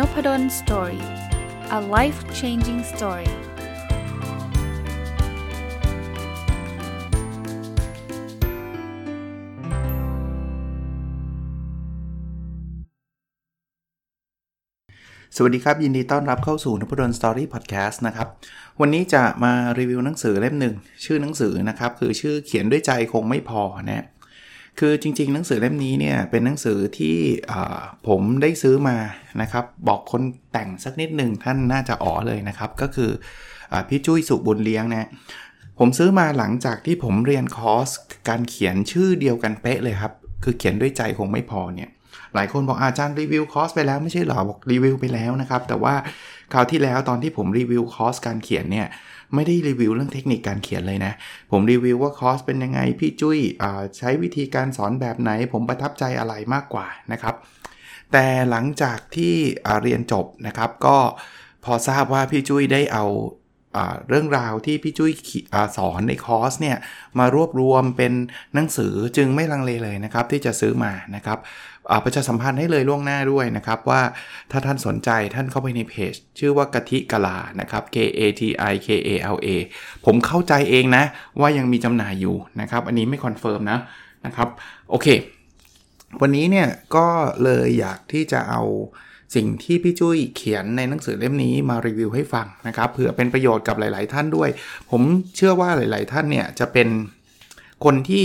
n o p a d o l story a life changing story สวัสดีครับ ยินดีต้อนรับเข้าสู่นพดล Story พอดแคสต์นะครับ วันนี้จะมารีวิวหนังสือเล่มหนึ่ง ชื่อหนังสือนะครับ คือชื่อเขียนด้วยใจคงไม่พอนะ คือจริง ๆ หนังสือเล่มนี้เนี่ยเป็นหนังสือที่ผมได้ซื้อมานะครับ บอกคนแต่งสักนิดหนึ่งท่านน่าจะอ๋อเลยนะครับ ก็คืออพี่จุ้ยศุบุญเลี้ยงนะผมซื้อมาหลังจากที่ผมเรียนคอร์สการเขียนชื่อเดียวกันเป๊ะเลยครับ คือเขียนด้วยใจคงไม่พอเนี่ยหลายคนบอกอาจารย์รีวิวคอร์สไปแล้วไม่ใช่หรอบอกรีวิวไปแล้วนะครับ แต่ว่าคราวที่แล้วตอนที่ผมรีวิวคอร์สการเขียนเนี่ย ไม่ได้รีวิวเรื่องเทคนิคการเขียนเลยนะ ผมรีวิวว่าคอร์สเป็นยังไง พี่จุ้ยใช้วิธีการสอนแบบไหน ผมประทับใจอะไรมากกว่านะครับ แต่หลังจากที่เรียนจบนะครับ ก็พอทราบว่าพี่จุ้ยได้เอา เรื่องราวที่พี่จุ้ยสอนในคอร์สเนี่ยมารวบรวมเป็นหนังสือจึงไม่ลังเลเลยนะครับ ที่จะซื้อมานะครับประชาสัมพันธ์ให้เลยล่วงหน้าด้วยนะครับ ว่าถ้าท่านสนใจท่านเข้าไปในเพจ ชื่อว่ากะทิกะลานะครับ K A T I K A L A ผมเข้าใจเองนะ ว่ายังมีจำหน่ายอยู่นะครับ อันนี้ไม่ confirm นะนะครับโอเค วันนี้เนี่ยก็เลยอยากที่จะเอา สิ่งที่พี่จุ้ยเขียนในหนังสือเล่มนี้มารีวิวให้ฟังนะครับเผื่อเป็นประโยชน์กับหลาย ๆ ท่านด้วย ผมเชื่อว่าหลาย ๆ ท่านเนี่ยจะเป็นคนที่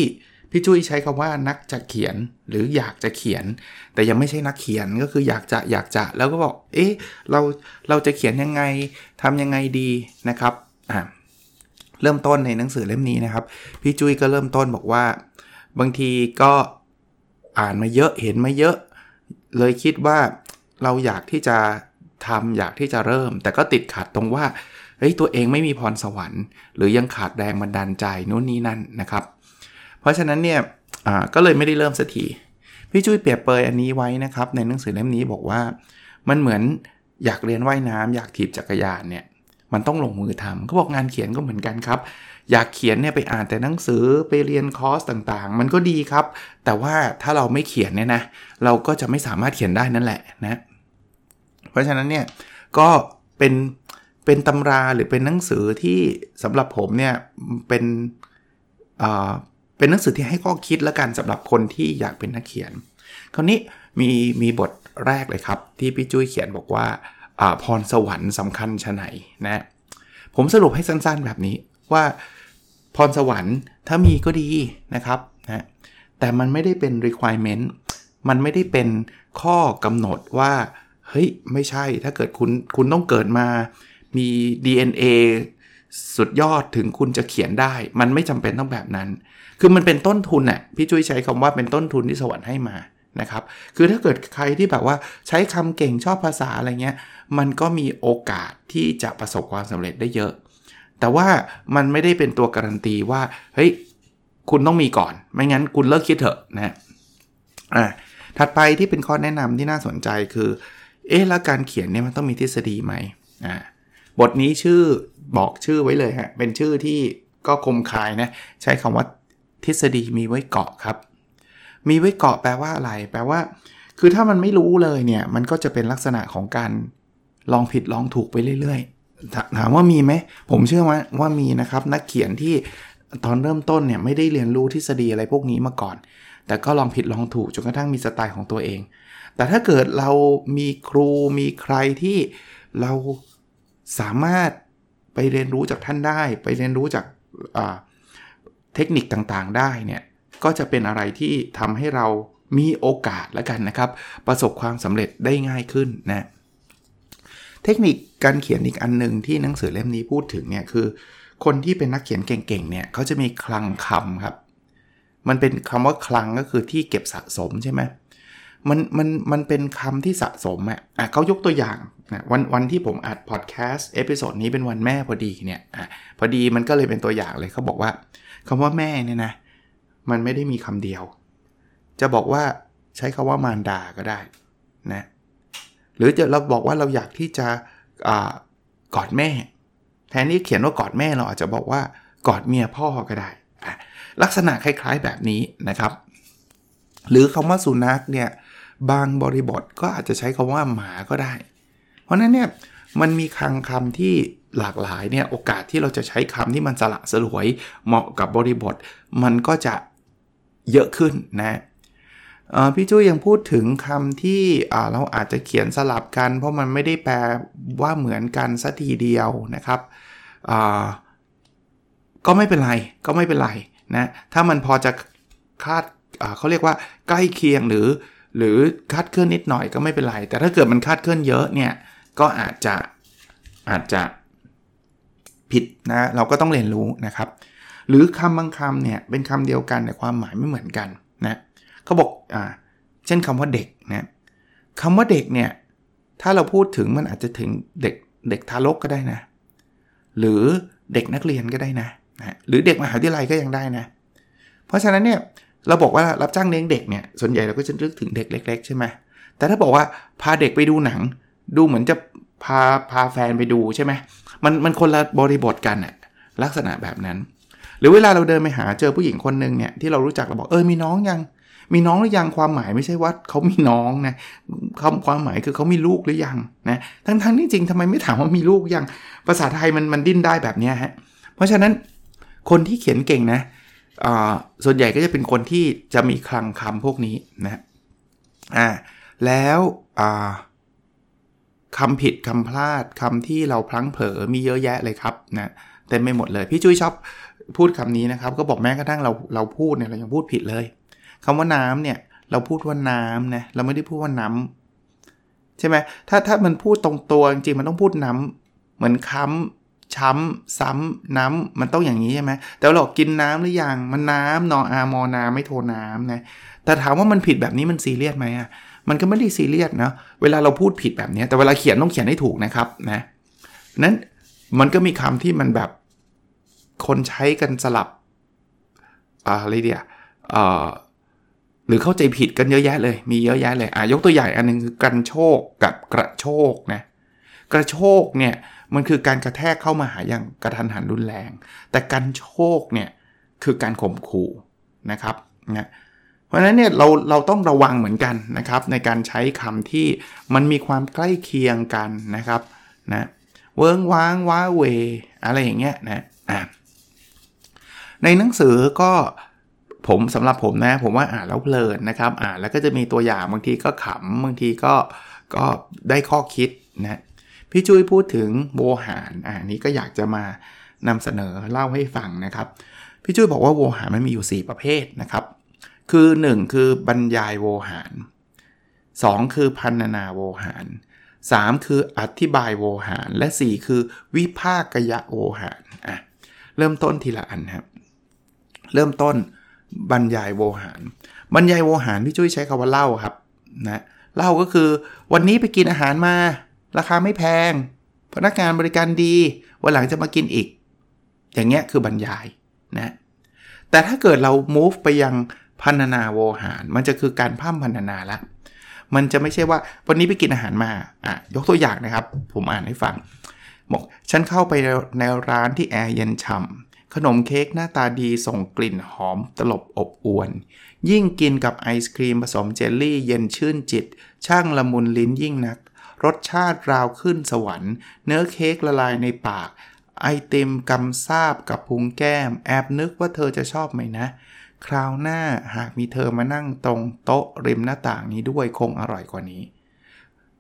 พี่จุ้ยใช้คำว่านักจะเขียนหรืออยากจะเขียน แต่ยังไม่ใช่นักเขียนก็คืออยากจะอยากจะแล้วก็บอกเอ๊ะเราเราจะเขียนยังไงทำยังไงดีนะครับอ่าเริ่มต้นในหนังสือเล่มนี้นะครับ พี่จุ้ยก็เริ่มต้นบอกว่า บางทีก็อ่านมาเยอะเห็นมาเยอะ เลยคิดว่า เราอยากที่จะทำอยากที่จะเริ่ม แต่ก็ติดขัดตรงว่าเฮ้ยตัวเองไม่มีพรสวรรค์ หรือยังขาดแรงบันดาลใจนู่นนี่นั่นนะครับ เพราะฉะนั้นเนี่ยก็เลยไม่ได้เริ่มสักทีพี่จุ้ยเปรียบเปยอันนี้ไว้นะครับ ในหนังสือเล่มนี้บอกว่ามันเหมือนอยากเรียนว่ายน้ำอยากถีบจักรยานเนี่ยมันต้องลงมือทำเขาบอกงานเขียนก็เหมือนกันครับ อยากเขียนเนี่ยไปอ่านแต่หนังสือไปเรียนคอร์สต่างๆ มันก็ดีครับ แต่ว่าถ้าเราไม่เขียนเนี่ยนะเราก็จะไม่สามารถเขียนได้นั่นแหละนะเพราะฉะนั้นเนี่ยก็เป็นเป็นตำราหรือเป็นหนังสือที่สำหรับผมเนี่ยเป็นเป็นหนังสือที่ให้ข้อคิดแล้วกันสำหรับคนที่อยากเป็นนักเขียน คราวนี้มีมีบทแรกเลยครับ ที่พี่จุ้ยเขียนบอกว่าอาพรสวรรค์สำคัญชะไหนนะผมสรุปให้สั้นๆแบบนี้ว่า พรสวรรค์ถ้ามีก็ดีนะครับนะแต่มันไม่ได้เป็น requirement มันไม่ได้เป็นข้อกำหนดว่า เฮ้ย ไม่ใช่ถ้าเกิดคุณคุณต้องเกิดมามี DNA สุดยอดถึงคุณจะเขียนได้ มันไม่จำเป็นต้องแบบนั้น คือมันเป็นต้นทุนน่ะพี่จุ้ยใช้คำว่าเป็นต้นทุนที่สวรรค์ให้มานะครับ คือถ้าเกิดใครที่แบบว่าใช้คำเก่งชอบภาษาอะไรเงี้ย มันก็มีโอกาสที่จะประสบความสำเร็จได้เยอะ แต่ว่ามันไม่ได้เป็นตัวการันตีว่าเฮ้ยคุณต้องมีก่อน ไม่งั้นคุณเลิกคิดเถอะนะอ่าถัดไปที่เป็นข้อแนะนำที่น่าสนใจคือ เอ๊ะแล้วการเขียนเนี่ยมันต้องมีทฤษฎีไหมอ่าบทนี้ชื่อบอกชื่อไว้เลยฮะ เป็นชื่อที่ก็คมคายนะ ใช้คำว่าทฤษฎีมีไว้เกาะครับ มีไว้เกาะแปลว่าอะไร แปลว่า คือถ้ามันไม่รู้เลยเนี่ย มันก็จะเป็นลักษณะของการลองผิดลองถูกไปเรื่อยๆ ถามว่ามีไหม ผมเชื่อว่าว่ามีนะครับ นักเขียนที่ตอนเริ่มต้นเนี่ยไม่ได้เรียนรู้ทฤษฎีอะไรพวกนี้มาก่อน แต่ก็ลองผิดลองถูกจนกระทั่งมีสไตล์ของตัวเอง แต่ถ้าเกิดเรามีครูมีใครที่เราสามารถไปเรียนรู้จากท่านได้ ไปเรียนรู้จากเทคนิคต่างๆ ได้เนี่ยก็จะเป็นอะไรที่ทำให้เรามีโอกาสแล้วกันนะครับ ประสบความสำเร็จได้ง่ายขึ้นนะ เทคนิคการเขียนอีกอันหนึ่งที่หนังสือเล่มนี้พูดถึงเนี่ยคือ คนที่เป็นนักเขียนเก่งๆเนี่ยเขาจะมีคลังคำครับ มันเป็นคำว่าคลังก็คือที่เก็บสะสมใช่ไหมมันมันมันเป็นคำที่สะสมอะเขายกตัวอย่างนะวันวันที่ผมอัดพอดแคสต์ episode นี้เป็นวันแม่พอดีเนี่ยอะพอดีมันก็เลยเป็นตัวอย่างเลยเขาบอกว่าคำว่าแม่เนี่ยนะมันไม่ได้มีคำเดียว จะบอกว่าใช้คำว่ามารดาก็ได้นะ หรือจะเราบอกว่าเราอยากที่จะอกอดแม่ แทนที่เขียนว่ากอดแม่เราอาจจะบอกว่ากอดเมียพ่อก็ได้ ลักษณะคล้ายๆแบบนี้นะครับ หรือคำว่าสุนัขเนี่ยบางบริบทก็อาจจะใช้คำว่าหมาก็ได้ เพราะนั้นเนี่ยมันมีคลังคำที่หลากหลายเนี่ยโอกาสที่เราจะใช้คำที่มันสละสลวยเหมาะกับบริบท มันก็จะเยอะขึ้นนะ พี่จุ้ยยังพูดถึงคำที่เราอาจจะเขียนสลับกัน เพราะมันไม่ได้แปลว่าเหมือนกันสัทีเดียวนะครับก็ไม่เป็นไรก็ไม่เป็นไรนะถ้ามันพอจะคาดเขาเรียกว่าใกล้เคียงหรือ หรือคาดเคลื่อนนิดหน่อยก็ไม่เป็นไร แต่ถ้าเกิดมันคาดเคลื่อนเยอะเนี่ยก็อาจจะอาจจะผิดนะเราก็ต้องเรียนรู้นะครับ หรือคำบางคำเนี่ยเป็นคำเดียวกันแต่ความหมายไม่เหมือนกันนะ เขาบอกอ่าเช่นคำว่าเด็กนะคำว่าเด็กเนี่ยถ้าเราพูดถึงมันอาจจะถึงเด็กเด็กทารกก็ได้นะ หรือเด็กนักเรียนก็ได้นะนะหรือเด็กมหาวิทยาลัยก็ยังได้นะ เพราะฉะนั้นเนี่ยเราบอกว่ารับจ้างเลี้ยงเด็กเนี่ยส่วนใหญ่เราก็จะนึกถึงเด็กเล็ก ๆ ใช่ไหมแต่ถ้าบอกว่าพาเด็กไปดูหนัง ดูเหมือนจะพาพาแฟนไปดูใช่ไหมมันมันคนละบริบทกันอะลักษณะแบบนั้น หรือเวลาเราเดินไปหาเจอผู้หญิงคนหนึ่งเนี่ยที่เรารู้จักเราบอกเออมีน้องยัง มีน้องหรือยังความหมายไม่ใช่ว่าเขามีน้องนะคำความหมายคือเขามีลูกหรือยังนะทั้งทั้งที่จริงทำไมไม่ถามว่ามีลูกยังภาษาไทยมันมันดิ้นได้แบบนี้ฮะเพราะฉะนั้นคนที่เขียนเก่งนะส่วนใหญ่ก็จะเป็นคนที่จะมีคลังคำพวกนี้นะอ่าแล้วคำผิดคำพลาดคำที่เราพลั้งเผลอมีเยอะแยะเลยครับนะเต็มไปหมดเลย พี่จุ้ยชอบพูดคำนี้นะครับ ก็บอกแม้กระทั่งเราเราพูดเนี่ยเรายังพูดผิดเลย คำว่าน้ำเนี่ยเราพูดว่าน้ำนะเราไม่ได้พูดว่าน้ำใช่ไหมถ้าถ้ามันพูดตรงตัวจริงมันต้องพูดน้ำเหมือนค้ำช้ำซ้ำน้ำมันต้องอย่างนี้ใช่ไหมแต่เรากินน้ำหรือยังมันน้ำนออามอนาไม่โทน้ำนะแต่ถามว่ามันผิดแบบนี้มันซีเรียสไหมอะมันก็ไม่ได้ซีเรียสนะเวลาเราพูดผิดแบบนี้แต่เวลาเขียนต้องเขียนให้ถูกนะครับนะนั้นมันก็มีคำที่มันแบบคนใช้กันสลับอะไรเดีย หรือเข้าใจผิดกันเยอะแยะเลย มีเยอะแยะเลยอะยกตัวอย่างอันนึงคือกันโชคกับกระโชกนะกระโชกเนี่ยมันคือการกระแทกเข้ามาหาอย่างกระทันหันรุนแรง แต่กันโชคเนี่ยคือการข่มขู่นะครับนะเพราะฉะนั้นเนี่ยเราเราต้องระวังเหมือนกันนะครับ ในการใช้คำที่มันมีความใกล้เคียงกันนะครับนะเวิงว้างว้าเว อะไรอย่างเงี้ยนะอะในหนังสือก็ ผมสำหรับผมนะ ผมว่าอ่านแล้วเพลินนะครับ อ่านแล้วก็จะมีตัวอย่างบางทีก็ขำบางทีก็ก็ได้ข้อคิดนะพี่จุ้ยพูดถึงโวหารอ่านี้ก็อยากจะมานำเสนอเล่าให้ฟังนะครับ พี่จุ้ยบอกว่าโวหารมันมีอยู่ 4 ประเภทนะครับ คือ 1 คือบรรยายโวหาร 2 คือพันนาโวหาร 3 คืออธิบายโวหาร และ 4 คือวิภาคกยะโวหารอะเริ่มต้นทีละอันครับเริ่มต้น บรรยายโวหาร บรรยายโวหารพี่จุ้ยใช้คาว่าเล่าครับนะเล่าก็คือวันนี้ไปกินอาหารมา ราคาไม่แพง พนักงานบริการดี วันหลังจะมากินอีก อย่างเงี้ยคือบรรยายนะแต่ถ้าเกิดเรา move ไปยังพันนาโวหาร มันจะคือการพัมพันนาละมันจะไม่ใช่ว่าวันนี้ไปกินอาหารมาอะยกตัวอย่างนะครับ ผมอ่านให้ฟังบอกฉันเข้าไปในร้านที่แอร์เย็นฉ่ำ ขนมเค้กหน้าตาดีส่งกลิ่นหอมตลบอบอวน ยิ่งกินกับไอศครีมผสมเจลลี่เย็นชื่นจิต ช่างละมุนลิ้นยิ่งนัก รสชาติราวขึ้นสวรรค์ เนื้อเค้กละลายในปาก ไอเต็มกำซาบกับพุงแก้ม แอบนึกว่าเธอจะชอบไหมนะ คราวหน้าหากมีเธอมานั่งตรงโต๊ะริมหน้าต่างนี้ด้วยคงอร่อยกว่านี้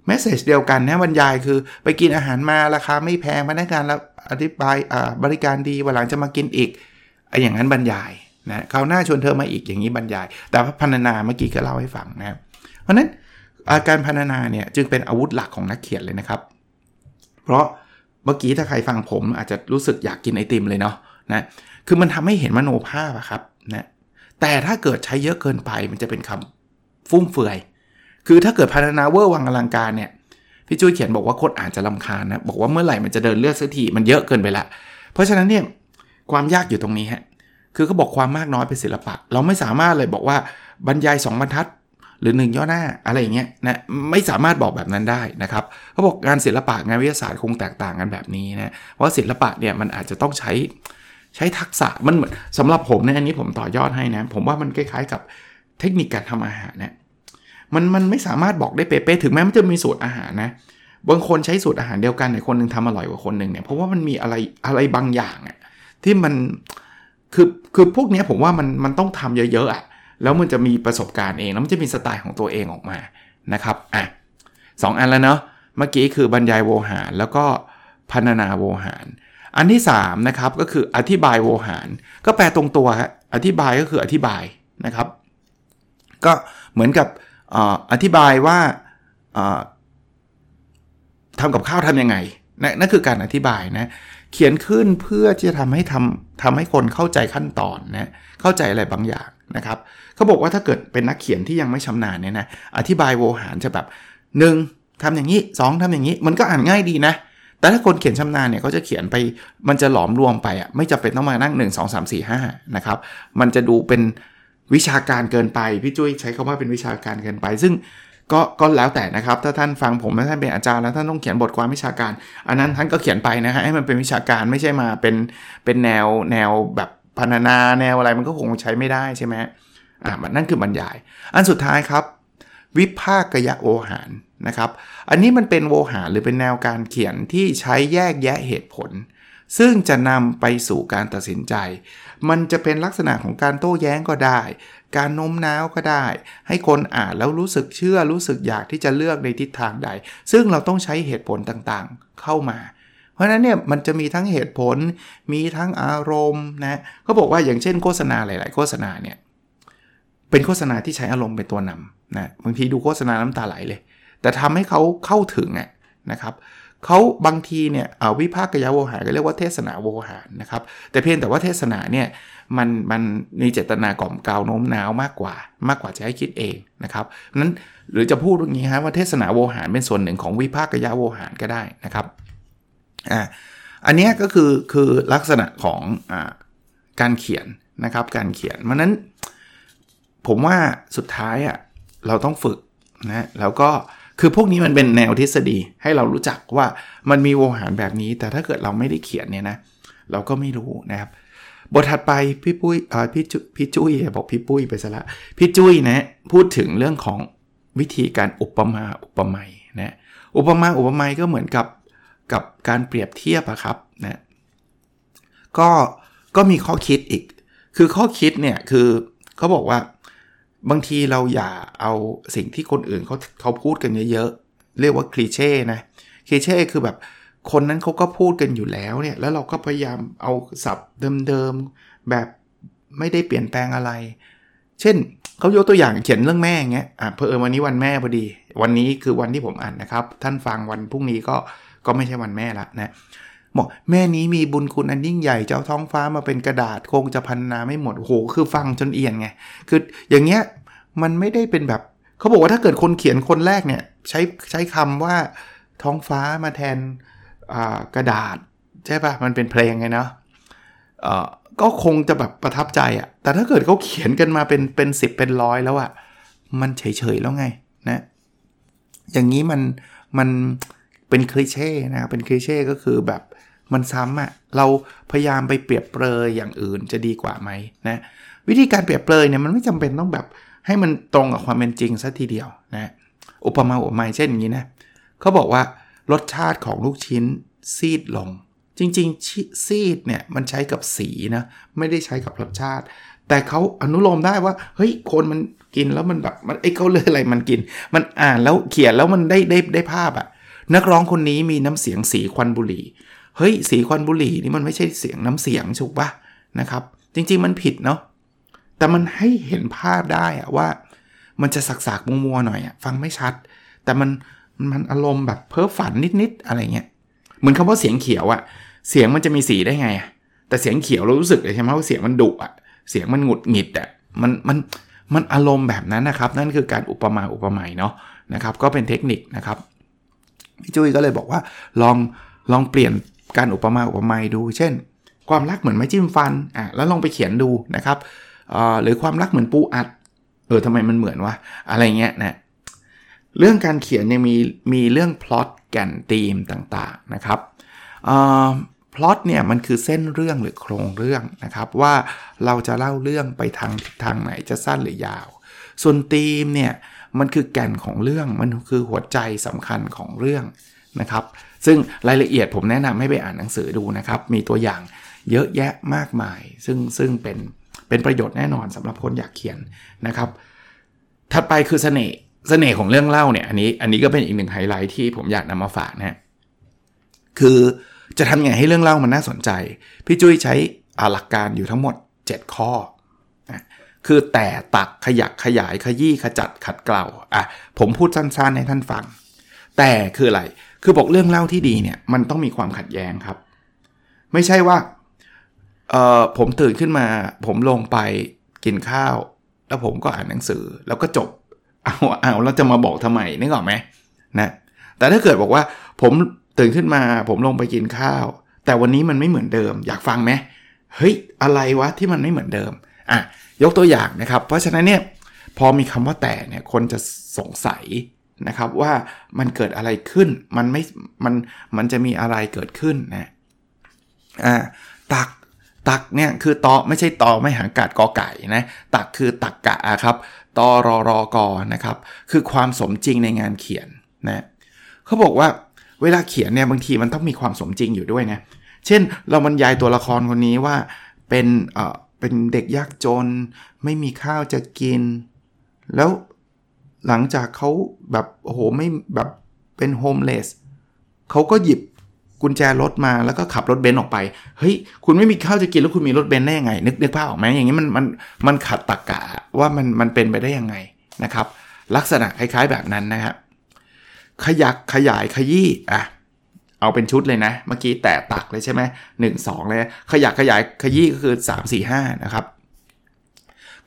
มสเซจเดียวกันนะบรรยายคือไปกินอาหารมาราคาไม่แพงพนักงานแล้วอธิบายบริการดีวันหลังจะมากินอีกไอ้อย่างนั้นบรรยายนะคราวหน้าชวนเธอมาอีกอย่างนี้บรรยาย แต่พันนาเมื่อกี้ก็เล่าให้ฟังนะเพราะนั้นอาการพันนาเนี่ยจึงเป็นอาวุธหลักของนักเขียนเลยนะครับ เพราะเมื่อกี้ถ้าใครฟังผมอาจจะรู้สึกอยากกินไอติมเลยเนาะนะคือมันทำให้เห็นมโนภาพอะครับนะแต่ถ้าเกิดใช้เยอะเกินไปมันจะเป็นคำฟุ่มเฟือย คือถ้าเกิดพัฒนาเวอร์วังอลังการเนี่ยพี่จุ้ยเขียนบอกว่าคนอ่านจะลำคาญนะบอกว่าเมื่อไหร่มันจะเดินเลือดสักทีมันเยอะเกินไปละ เพราะฉะนั้นเนี่ยความยากอยู่ตรงนี้ฮะคือเขาบอกความมากน้อยเป็นศิลปะ เราไม่สามารถเลยบอกว่าบรรยาย2บรรทัด หรือ 1 ย่อหน้าอะไรอย่างเงี้ยนะไม่สามารถบอกแบบนั้นได้นะครับเขาบอกงานศิลปะงานวิทยาศาสตร์คงแตกต่างกันแบบนี้นะเพราะศิลปะเนี่ยมันอาจจะต้องใช้ใช้ทักษะมันเหมือนสำหรับผมเนี่ยอันนี้ผมต่อยอดให้นะผมว่ามันคล้ายๆกับเทคนิคการทำอาหารเนี่ย มันมันไม่สามารถบอกได้เป๊ะๆถึงแม้มันจะมีสูตรอาหารนะบางคนใช้สูตรอาหารเดียวกันแต่คนหนึ่งทำอร่อยกว่าคนหนึ่งเนี่ยเพราะว่ามันมีอะไรอะไรบางอย่างอะที่มันคือคือพวกนี้ผมว่ามันมันต้องทำเยอะๆอะแล้วมันจะมีประสบการณ์เองแล้วมันจะมีสไตล์ของตัวเองออกมานะครับอะสองอันแล้วเนาะเมื่อกี้คือบรรยายโวหาร แล้วก็พันนาโวหาร อันที่3นะครับก็คืออธิบายโวหาร ก็แปลตรงตัวฮะอธิบายก็คืออธิบายนะครับ ก็เหมือนกับ อธิบายว่าทำกับข้าวทำยังไงนนั่นคือการอธิบายนะ เขียนขึ้นเพื่อที่จะทำให้ทำทำให้คนเข้าใจขั้นตอนนะเข้าใจอะไรบางอย่างนะครับเขาบอกว่าถ้าเกิดเป็นนักเขียนที่ยังไม่ชำนาญเนี่ยนะอธิบายโวหารจะแบบ 1. ทำอย่างนี้ 2ทำอย่างนี้ มันก็อ่านง่ายดีนะ แต่ถ้าคนเขียนชำนาญเนี่ยเขาจะเขียนไปมันจะหลอมรวมไปอะไม่จำเป็นต้องมานั่ง 1 2 3 4 5นะครับมันจะดูเป็น วิชาการเกินไป พี่จุ้ยใช้คาว่าเป็นวิชาการเกินไป ซึ่งก็ก็แล้วแต่นะครับ ถ้าท่านฟังผมแล้วท่านเป็นอาจารย์แล้วท่านต้องเขียนบทความวิชาการ อันนั้นท่านก็เขียนไปนะฮะให้มันเป็นวิชาการไม่ใช่มาเป็นเป็นแนวแนวแบบพันนาแนวอะไรมันก็คงใช้ไม่ได้ใช่ไหมอ่ามันนั่นคือบรรยาย อันสุดท้ายครับ วิภาคกยะโวหารนะครับ อันนี้มันเป็นโวหารหรือเป็นแนวการเขียนที่ใช้แยกแยะเหตุผล ซึ่งจะนำไปสู่การตัดสินใจ มันจะเป็นลักษณะของการโต้แย้งก็ได้ การโน้มน้าวก็ได้ ให้คนอ่านแล้วรู้สึกเชื่อรู้สึกอยากที่จะเลือกในทิศทางใด ซึ่งเราต้องใช้เหตุผลต่างๆ เข้ามา เพราะฉะนั้นเนี่ยมันจะมีทั้งเหตุผล มีทั้งอารมณ์นะเขาบอกว่าอย่างเช่นโฆษณาหลาย ๆ โฆษณาเนี่ยเป็นโฆษณาที่ใช้อารมณ์เป็นตัวนำนะบางทีดูโฆษณาน้ำตาไหลเลย แต่ทำให้เขาเข้าถึงนะครับ เขาบางทีเนี่ยวิพากษ์กยโวหารก็เรียกว่าเทศนาโวหารนะครับ แต่เพียงแต่ว่าเทศนาเนี่ยมันมันมีเจตนากล่อมกาวโน้มน้าวมากกว่า มากกว่าจะให้คิดเองนะครับนั้นหรือจะพูดอย่างนี้ฮะว่าเทศนาโวหารเป็นส่วนหนึ่งของวิพากษ์กยโวหารก็ได้นะครับอ่าอันนี้ก็คือคือลักษณะของอ่าการเขียนนะครับการเขียนมันนั้น ผมว่าสุดท้ายอะ่ะเราต้องฝึกนะแล้วก็ คือพวกนี้มันเป็นแนวทฤษฎีให้เรารู้จักว่ามันมีวงหารแบบนี้ แต่ถ้าเกิดเราไม่ได้เขียนเนี่ยนะ เราก็ไม่รู้นะครับ บทถัดไปพี่ปุ้ยพี่จุพี่จุ้ยบอกพี่ปุ้ยไปซะละพี่จุ้ยนะพูดถึงเรื่องของวิธีการอุปมาอุปไมยนะอุปมาอุปไมยก็เหมือนกับกับการเปรียบเทียบอะครับนะก็ก็มีข้อคิดอีก คือข้อคิดเนี่ยคือเขาบอกว่า บางทีเราอย่าเอาสิ่งที่คนอื่นเขาเขาพูดกันเยอะๆ เรียกว่าคลีเช่นะคลีเช่คือแบบคนนั้นเขาก็พูดกันอยู่แล้วเนี่ย แล้วเราก็พยายามเอาศัพท์เดิมๆ แบบไม่ได้เปลี่ยนแปลงอะไร เช่นเขายกตัวอย่างเขียนเรื่องแม่เงี้ยอะเพอเออวันนี้วันแม่พอดี วันนี้คือวันที่ผมอ่านนะครับ ท่านฟังวันพรุ่งนี้ก็ก็ไม่ใช่วันแม่ละนะ บอกแม่นี้มีบุญคุณอันยิ่งใหญ่เจ้าท้องฟ้ามาเป็นกระดาษคงจะพันนาไม่หมดโหคือฟังจนเอียนไง คืออย่างเงี้ยมันไม่ได้เป็นแบบเขาบอกว่าถ้าเกิดคนเขียนคนแรกเนี่ยใช้ใช้คำว่าท้องฟ้ามาแทนกระดาษใช่ปะมันเป็นเพลงไงเนาะก็คงจะแบบประทับใจอะแต่ถ้าเกิดเขาเขียนกันมาเป็นเป็นสิบเป็นร้อยแล้วอะมันเฉยๆแล้วไงนะอย่างนี้มันมันเป็นคลีเช่นะเป็นคลีเช่ก็คือแบบ มันซ้ำอะเราพยายามไปเปรียบเปรยอย่างอื่นจะดีกว่าไหมนะวิธีการเปรียบเปรยเนี่ยมันไม่จำเป็นต้องแบบให้มันตรงกับความเป็นจริงซะทีเดียวนะอุปมาอุปไมยเช่นอย่างนี้นะเขาบอกว่ารสชาติของลูกชิ้นซีดลง จริงๆซีดเนี่ยมันใช้กับสีนะไม่ได้ใช้กับรสชาติ แต่เขาอนุโลมได้ว่าเฮ้ยคนมันกินแล้วมันแบบมันไอ้เขาเลยอะไรมันกิน มันอ่านแล้วเขียนแล้วมันได้ได้ได้ภาพอะนักร้องคนนี้มีน้ำเสียงสีควันบุหรี่ เฮ้ยสีควันบุหรี่นี่มันไม่ใช่เสียงน้ำเสียงถูกปะนะครับ จริง ๆ มันผิดเนาะแต่มันให้เห็นภาพได้อะว่า มันจะสักๆมัวๆหน่อยอะฟังไม่ชัด แต่มันมันอารมณ์แบบเพ้อฝันนิดๆอะไรเงี้ยเหมือนคำว่าเสียงเขียวอะเสียงมันจะมีสีได้ไงอะแต่เสียงเขียวเรารู้สึกเลยใช่ไหมว่าเสียงมันดุอะเสียงมันหงุดหงิดอะมันมันมันอารมณ์แบบนั้นนะครับ นั่นคือการอุปมาอุปไมยเนาะนะครับ ก็เป็นเทคนิคนะครับพี่จุ้ยก็เลยบอกว่าลองลองเปลี่ยน การอุปมาอุปไมยดู เช่น ความรักเหมือนไม้จิ้มฟันอะแล้วลองไปเขียนดูนะครับหรือความรักเหมือนปูอัด เออทำไมมันเหมือนวะอะไรเงี้ยนะเรื่องการเขียนเนี่ยมีมีเรื่องพล็อตแก่นธีมต่างๆนะครับพล็อตเนี่ยมันคือเส้นเรื่องหรือโครงเรื่องนะครับว่าเราจะเล่าเรื่องไปทางทางไหนจะสั้นหรือยาว ส่วนธีมเนี่ยมันคือแก่นของเรื่องมันคือหัวใจสำคัญของเรื่องนะครับ ซึ่งรายละเอียดผมแนะนำให้ไปอ่านหนังสือดูนะครับ มีตัวอย่างเยอะแยะมากมาย ซึ่งซึ่งเป็นเป็นประโยชน์แน่นอนสำหรับคนอยากเขียนนะครับ ถัดไปคือเสน่ห์เสน่ห์ของเรื่องเล่าเนี่ยอันนี้อันนี้ก็เป็นอีกหนึ่งไฮไลท์ที่ผมอยากนำมาฝากนะคือจะทำยังไงให้เรื่องเล่ามันน่าสนใจ พี่จุ้ยใช้หลักการอยู่ทั้งหมด 7 ข้อนะคือแต่ตักขยักขยายขยี้ขจัดขัดเกลาอะผมพูดสั้นๆให้ท่านฟัง แต่คืออะไร คือบอกเรื่องเล่าที่ดีเนี่ยมันต้องมีความขัดแย้งครับ ไม่ใช่ว่าเออผมตื่นขึ้นมา ผมลงไปกินข้าว แล้วผมก็อ่านหนังสือแล้วก็จบเอาเอาแล้วจะมาบอกทำไมนึกออกไหมนะแต่ถ้าเกิดบอกว่าผมตื่นขึ้นมา ผมลงไปกินข้าว แต่วันนี้มันไม่เหมือนเดิม อยากฟังไหมเฮ้ยอะไรวะที่มันไม่เหมือนเดิมอะยกตัวอย่างนะครับ เพราะฉะนั้นเนี่ยพอมีคำว่าแต่เนี่ยคนจะสงสัย นะครับว่ามันเกิดอะไรขึ้นมันไม่มันมันจะมีอะไรเกิดขึ้นนะอ่าตักตักเนี่ยคือตอไม่ใช่ตอไม่หางกาดกอไก่นะตักคือตักกะครับตอรอรอกอนะครับคือความสมจริงในงานเขียนนะเขาบอกว่าเวลาเขียนเนี่ยบางทีมันต้องมีความสมจริงอยู่ด้วยนะเช่น เราบรรยายตัวละครคนนี้ว่าเป็นเอ่อเป็นเด็กยากจน ไม่มีข้าวจะกิน แล้ว หลังจากเขาแบบโอ้โหไม่แบบเป็น homeless เขาก็หยิบกุญแจรถมาแล้วก็ขับรถเบนซ์ออกไป เฮ้ย คุณไม่มีข้าวจะกินแล้วคุณมีรถเบนซ์ได้ยังไง นึกนึกภาพออกไหมอย่างนี้มันมันมันขัดตรกกะว่ามันมันเป็นไปได้ยังไงนะครับ ลักษณะคล้ายๆแบบนั้นนะครับขยักขยายขยี้อะเอาเป็นชุดเลยนะ เมื่อกี้แตะตักเลยใช่ไหมหนึ่งสองเลย ขยักขยายขยี้ก็คือ 3 4 5 นะครับ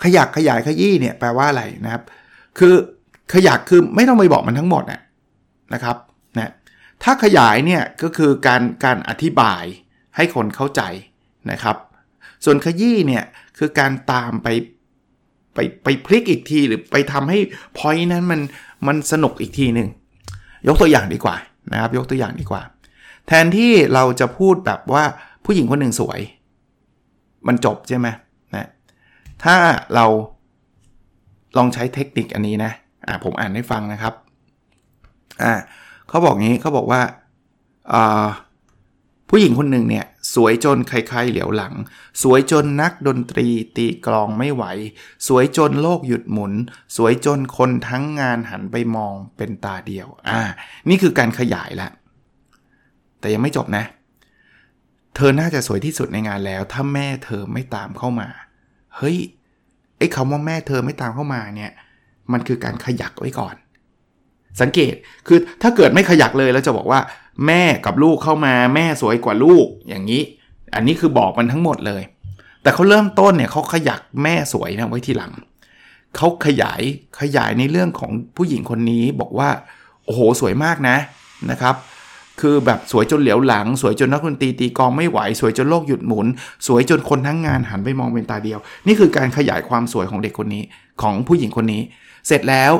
ขยักขยายขยี้เนี่ยแปลว่าอะไรนะครับ คือ ขยักคือไม่ต้องไปบอกมันทั้งหมดนะนะครับนะถ้าขยายเนี่ยก็คือการการอธิบายให้คนเข้าใจนะครับ ส่วนขยี้เนี่ยคือการตามไปไปไปพลิกอีกทีหรือไปทำให้พอยนั้นมันมันสนุกอีกทีหนึ่งยกตัวอย่างดีกว่านะครับ ยกตัวอย่างดีกว่า แทนที่เราจะพูดแบบว่าผู้หญิงคนหนึ่งสวย มันจบใช่ไหมนะถ้าเราลองใช้เทคนิคอันนี้นะ อ่าผมอ่านให้ฟังนะครับอ่าเขาบอกงี้เขาบอกว่าอ่าผู้หญิงคนหนึ่งเนี่ยสวยจนใครๆเหลียวหลัง สวยจนนักดนตรีตีกลองไม่ไหว สวยจนโลกหยุดหมุน สวยจนคนทั้งงานหันไปมองเป็นตาเดียว อ่า นี่คือการขยายล้วแต่ยังไม่จบนะ เธอน่าจะสวยที่สุดในงานแล้ว ถ้าแม่เธอไม่ตามเข้ามา เฮ้ยไอ้คำว่าแม่เธอไม่ตามเข้ามาเนี่ย มันคือการขยักไว้ก่อน สังเกตคือถ้าเกิดไม่ขยักเลยแล้วจะบอกว่า แม่กับลูกเข้ามาแม่สวยกว่าลูกอย่างนี้ อันนี้คือบอกมันทั้งหมดเลย แต่เขาเริ่มต้นเนี่ยเขาขยักแม่สวยนะไว้ทีหลังเขาขยายขยายในเรื่องของผู้หญิงคนนี้บอกว่าโอ้โหสวยมากนะนะครับ คือแบบสวยจนเหลียวหลัง สวยจนนักดนตรีตีกองไม่ไหว สวยจนโลกหยุดหมุน สวยจนคนทั้งงานหันไปมองเป็นตาเดียว นี่คือการขยายความสวยของเด็กคนนี้ของผู้หญิงคนนี้ เสร็จแล้ว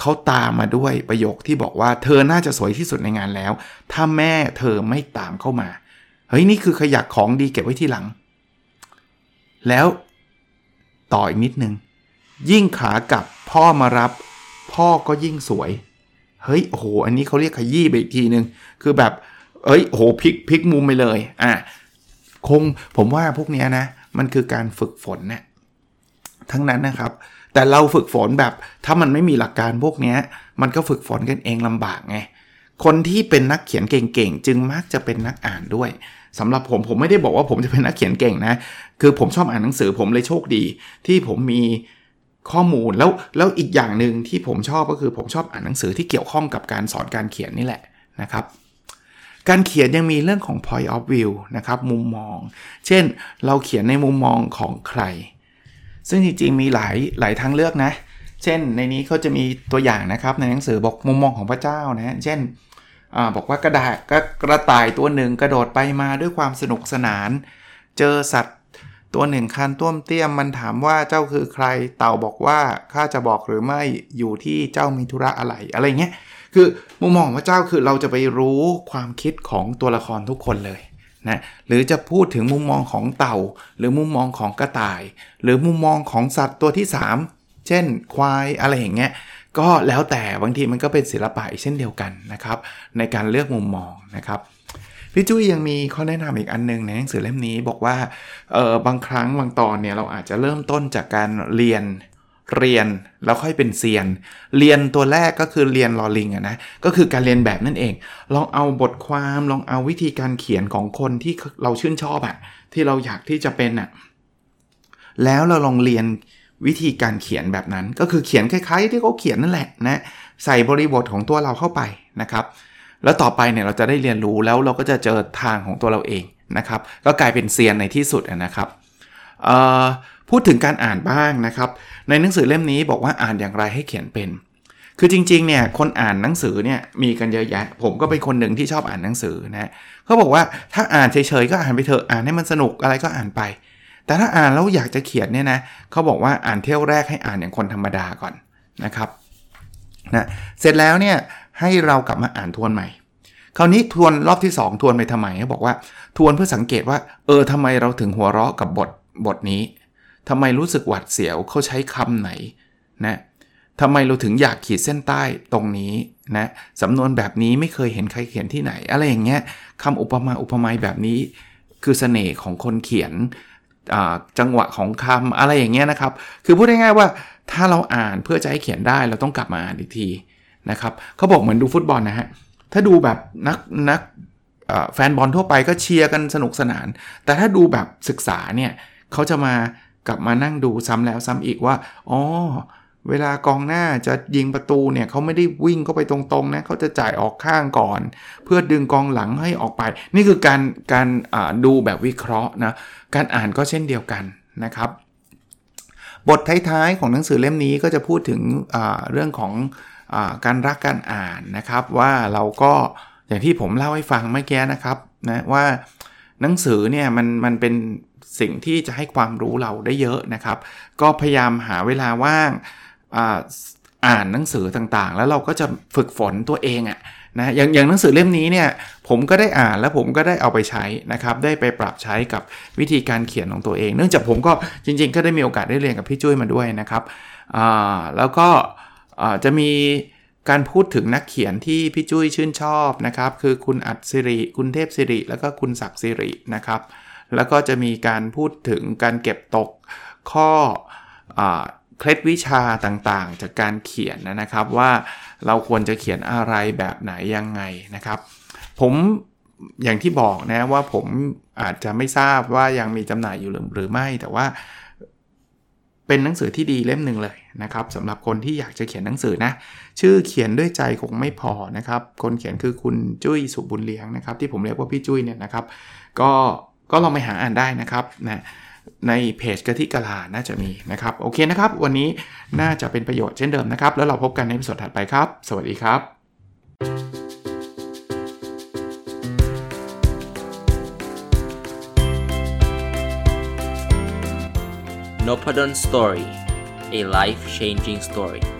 เขาตามมาด้วยประโยคที่บอกว่าเธอน่าจะสวยที่สุดในงานแล้ว ถ้าแม่เธอไม่ตามเข้ามา เฮ้ยนี่คือขยักของดีเก็บไว้ที่หลัง แล้วต่ออีกนิดนึง ยิ่งขากลับพ่อมารับ พ่อก็ยิ่งสวย เฮ้ยโอ้โหอันนี้เขาเรียกขยี้ไปอีกทีนึง คือแบบ เอ้ยโอ้โหพลิกพลิกมุมไปเลยอะคงผมว่าพวกนี้นะ มันคือการฝึกฝนเนะี่ยทั้งนั้นนะครับ แต่เราฝึกฝนแบบถ้ามันไม่มีหลักการพวกนี้มันก็ฝึกฝนกันเองลำบากไงคนที่เป็นนักเขียนเก่งๆ จึงมักจะเป็นนักอ่านด้วยสำหรับผมผมไม่ได้บอกว่าผมจะเป็นนักเขียนเก่งนะ คือผมชอบอ่านหนังสือผมเลยโชคดี ที่ผมมีข้อมูลแล้วแล้วอีกอย่างหนึ่งที่ผมชอบก็คือผมชอบอ่านหนังสือที่เกี่ยวข้องกับการสอนการเขียนนี่แหละนะครับ การเขียนยังมีเรื่องของ point of view นะครับมุมมอง เช่นเราเขียนในมุมมองของใคร ซึ่งจริงๆมีหลายหลายทางเลือกนะ เช่นในนี้เขาจะมีตัวอย่างนะครับในหนังสือบอกมุมมองของพระเจ้านะเช่นอบอกว่ากระดาษกระต่ายตัวหนึ่งกระโดดไปมาด้วยความสนุกสนาน เจอสัตว์ตัวหนึ่งคันต้วมเตี้ยมมันถามว่าเจ้าคือใครเต่าบอกว่าข้าจะบอกหรือไม่อยู่ที่เจ้ามีธุระอะไรอะไรเงี้ยคือมุมมองของพระเจ้าคือเราจะไปรู้ความคิดของตัวละครทุกคนเลย นะหรือจะพูดถึงมุมมองของเต่า หรือมุมมองของกระต่าย หรือมุมมองของสัตว์ตัวที่เช่นควายอะไรอย่างเงี้ยก็แล้วแต่บางทีมันก็เป็นศิลปะเช่นเดียวกันนะครับในการเลือกมุมมองนะครับพี่จุ้ยยังมีข้อแนะนำอีกอันนึงในหนังสือเล่มนี้บอกว่าเออบางครั้งบางตอนเนี่ยเราอาจจะเริ่มต้นจากการเรียน เรียนแล้วค่อยเป็นเซียน เรียนตัวแรกก็คือเรียนลอลิงอะนะ ก็คือการเรียนแบบนั่นเอง ลองเอาบทความลองเอาวิธีการเขียนของคนที่เราชื่นชอบอะที่เราอยากที่จะเป็นอะแล้วเราลองเรียนวิธีการเขียนแบบนั้น ก็คือเขียนคล้ายๆ ที่เขาเขียนนั่นแหละนะใส่บริบทของตัวเราเข้าไปนะครับ แล้วต่อไปเนี่ยเราจะได้เรียนรู้แล้วเราก็จะเจอทางของตัวเราเองนะครับ ก็กลายเป็นเซียนในที่สุดนะครับพูดถึงการอ่านบ้างนะครับ ในหนังสือเล่มนี้บอกว่าอ่านอย่างไรให้เขียนเป็น คือจริงๆเนี่ยคนอ่านหนังสือเนี่ยมีกันเยอะแยะ ผมก็เป็นคนหนึ่งที่ชอบอ่านหนังสือนะเขาบอกว่าถ้าอ่านเฉยๆก็อ่านไปเถอะอ่านให้มันสนุกอะไรก็อ่านไป แต่ถ้าอ่านแล้วอยากจะเขียนเนี่ยนะเขาบอกว่าอ่านเที่ยวแรกให้อ่านอย่างคนธรรมดาก่อนนะครับนะเสร็จแล้วเนี่ยให้เรากลับมาอ่านทวนใหม่คราวนี้ทวนรอบที่ 2 ทวนไปทำไมเขาบอกว่าทวนเพื่อสังเกตว่า เออทำไมเราถึงหัวเราะกับบทบทนี้ ทำไมรู้สึกหวัดเสียวเขาใช้คำไหนนะทำไมเราถึงอยากขีดเส้นใต้ตรงนี้นะสำนวนแบบนี้ไม่เคยเห็นใครเขียนที่ไหน อะไรอย่างเงี้ยคำอุปมาอุปไมยแบบนี้ คือเสน่ห์ของคนเขียนจังหวะของคำอะไรอย่างเงี้ยนะครับ คือพูดง่ายๆว่าถ้าเราอ่านเพื่อจะให้เขียนได้เราต้องกลับมาอ่านอีกทีนะครับเขาบอกเหมือนดูฟุตบอลนะฮะถ้าดูแบบนักนักแฟนบอลทั่วไปก็เชียร์กันสนุกสนาน แต่ถ้าดูแบบศึกษาเนี่ยเขาจะมา กลับมานั่งดูซ้ำแล้วซ้ำอีกว่าอ๋อเวลากองหน้าจะยิงประตูเนี่ยเขาไม่ได้วิ่งเข้าไปตรงๆนะเขาจะจ่ายออกข้างก่อน เพื่อดึงกองหลังให้ออกไป นี่คือการการดูแบบวิเคราะห์นะการอ่านก็เช่นเดียวกันนะครับ บทท้ายๆของหนังสือเล่มนี้ก็จะพูดถึงเรื่องของอการรักการอ่านนะครับ ว่าเราก็อย่างที่ผมเล่าให้ฟังเมื่อกี้นะครับนะว่าหนังสือเนี่ยมันมันเป็น สิ่งที่จะให้ความรู้เราได้เยอะนะครับ ก็พยายามหาเวลาว่างอ่านหนังสือต่างๆ แล้วเราก็จะฝึกฝนตัวเองอะนะอย่างอย่างหนังสือเล่มนี้เนี่ยผมก็ได้อ่านแล้วผมก็ได้เอาไปใช้นะครับ ได้ไปปรับใช้กับวิธีการเขียนของตัวเอง เนื่องจากผมก็จริง ๆ ก็ได้มีโอกาสได้เรียนกับพี่จุ้ยมาด้วยนะครับแล้วก็จะมีการพูดถึงนักเขียนที่พี่จุ้ยชื่นชอบนะครับ คือคุณอัดสิริ คุณเทพสิริ แล้วก็คุณศักดิ์สิรินะครับ แล้วก็จะมีการพูดถึงการเก็บตกข้อเคล็ดวิชาต่างๆ จากการเขียนนะครับว่าเราควรจะเขียนอะไรแบบไหนยังไงนะครับ ผมอย่างที่บอกนะว่าผมอาจจะไม่ทราบว่ายังมีจำหน่ายอยู่หรือไม่แต่ว่า เป็นหนังสือที่ดีเล่มหนึ่งเลยนะครับสำหรับคนที่อยากจะเขียนหนังสือนะชื่อเขียนด้วยใจคงไม่พอนะครับ คนเขียนคือคุณจุ้ยสุบุญเลี้ยงนะครับ ที่ผมเรียกว่าพี่จุ้ยเนี่ยนะครับ ก็ ก็ลองไปหาอ่านได้นะครับนะในเพจกะทิกะลาน่าจะมีนะครับ โอเคนะครับ วันนี้น่าจะเป็นประโยชน์เช่นเดิมนะครับ แล้วเราพบกันในสดถัดไปครับ สวัสดีครับ n o p a d o n Story a life changing story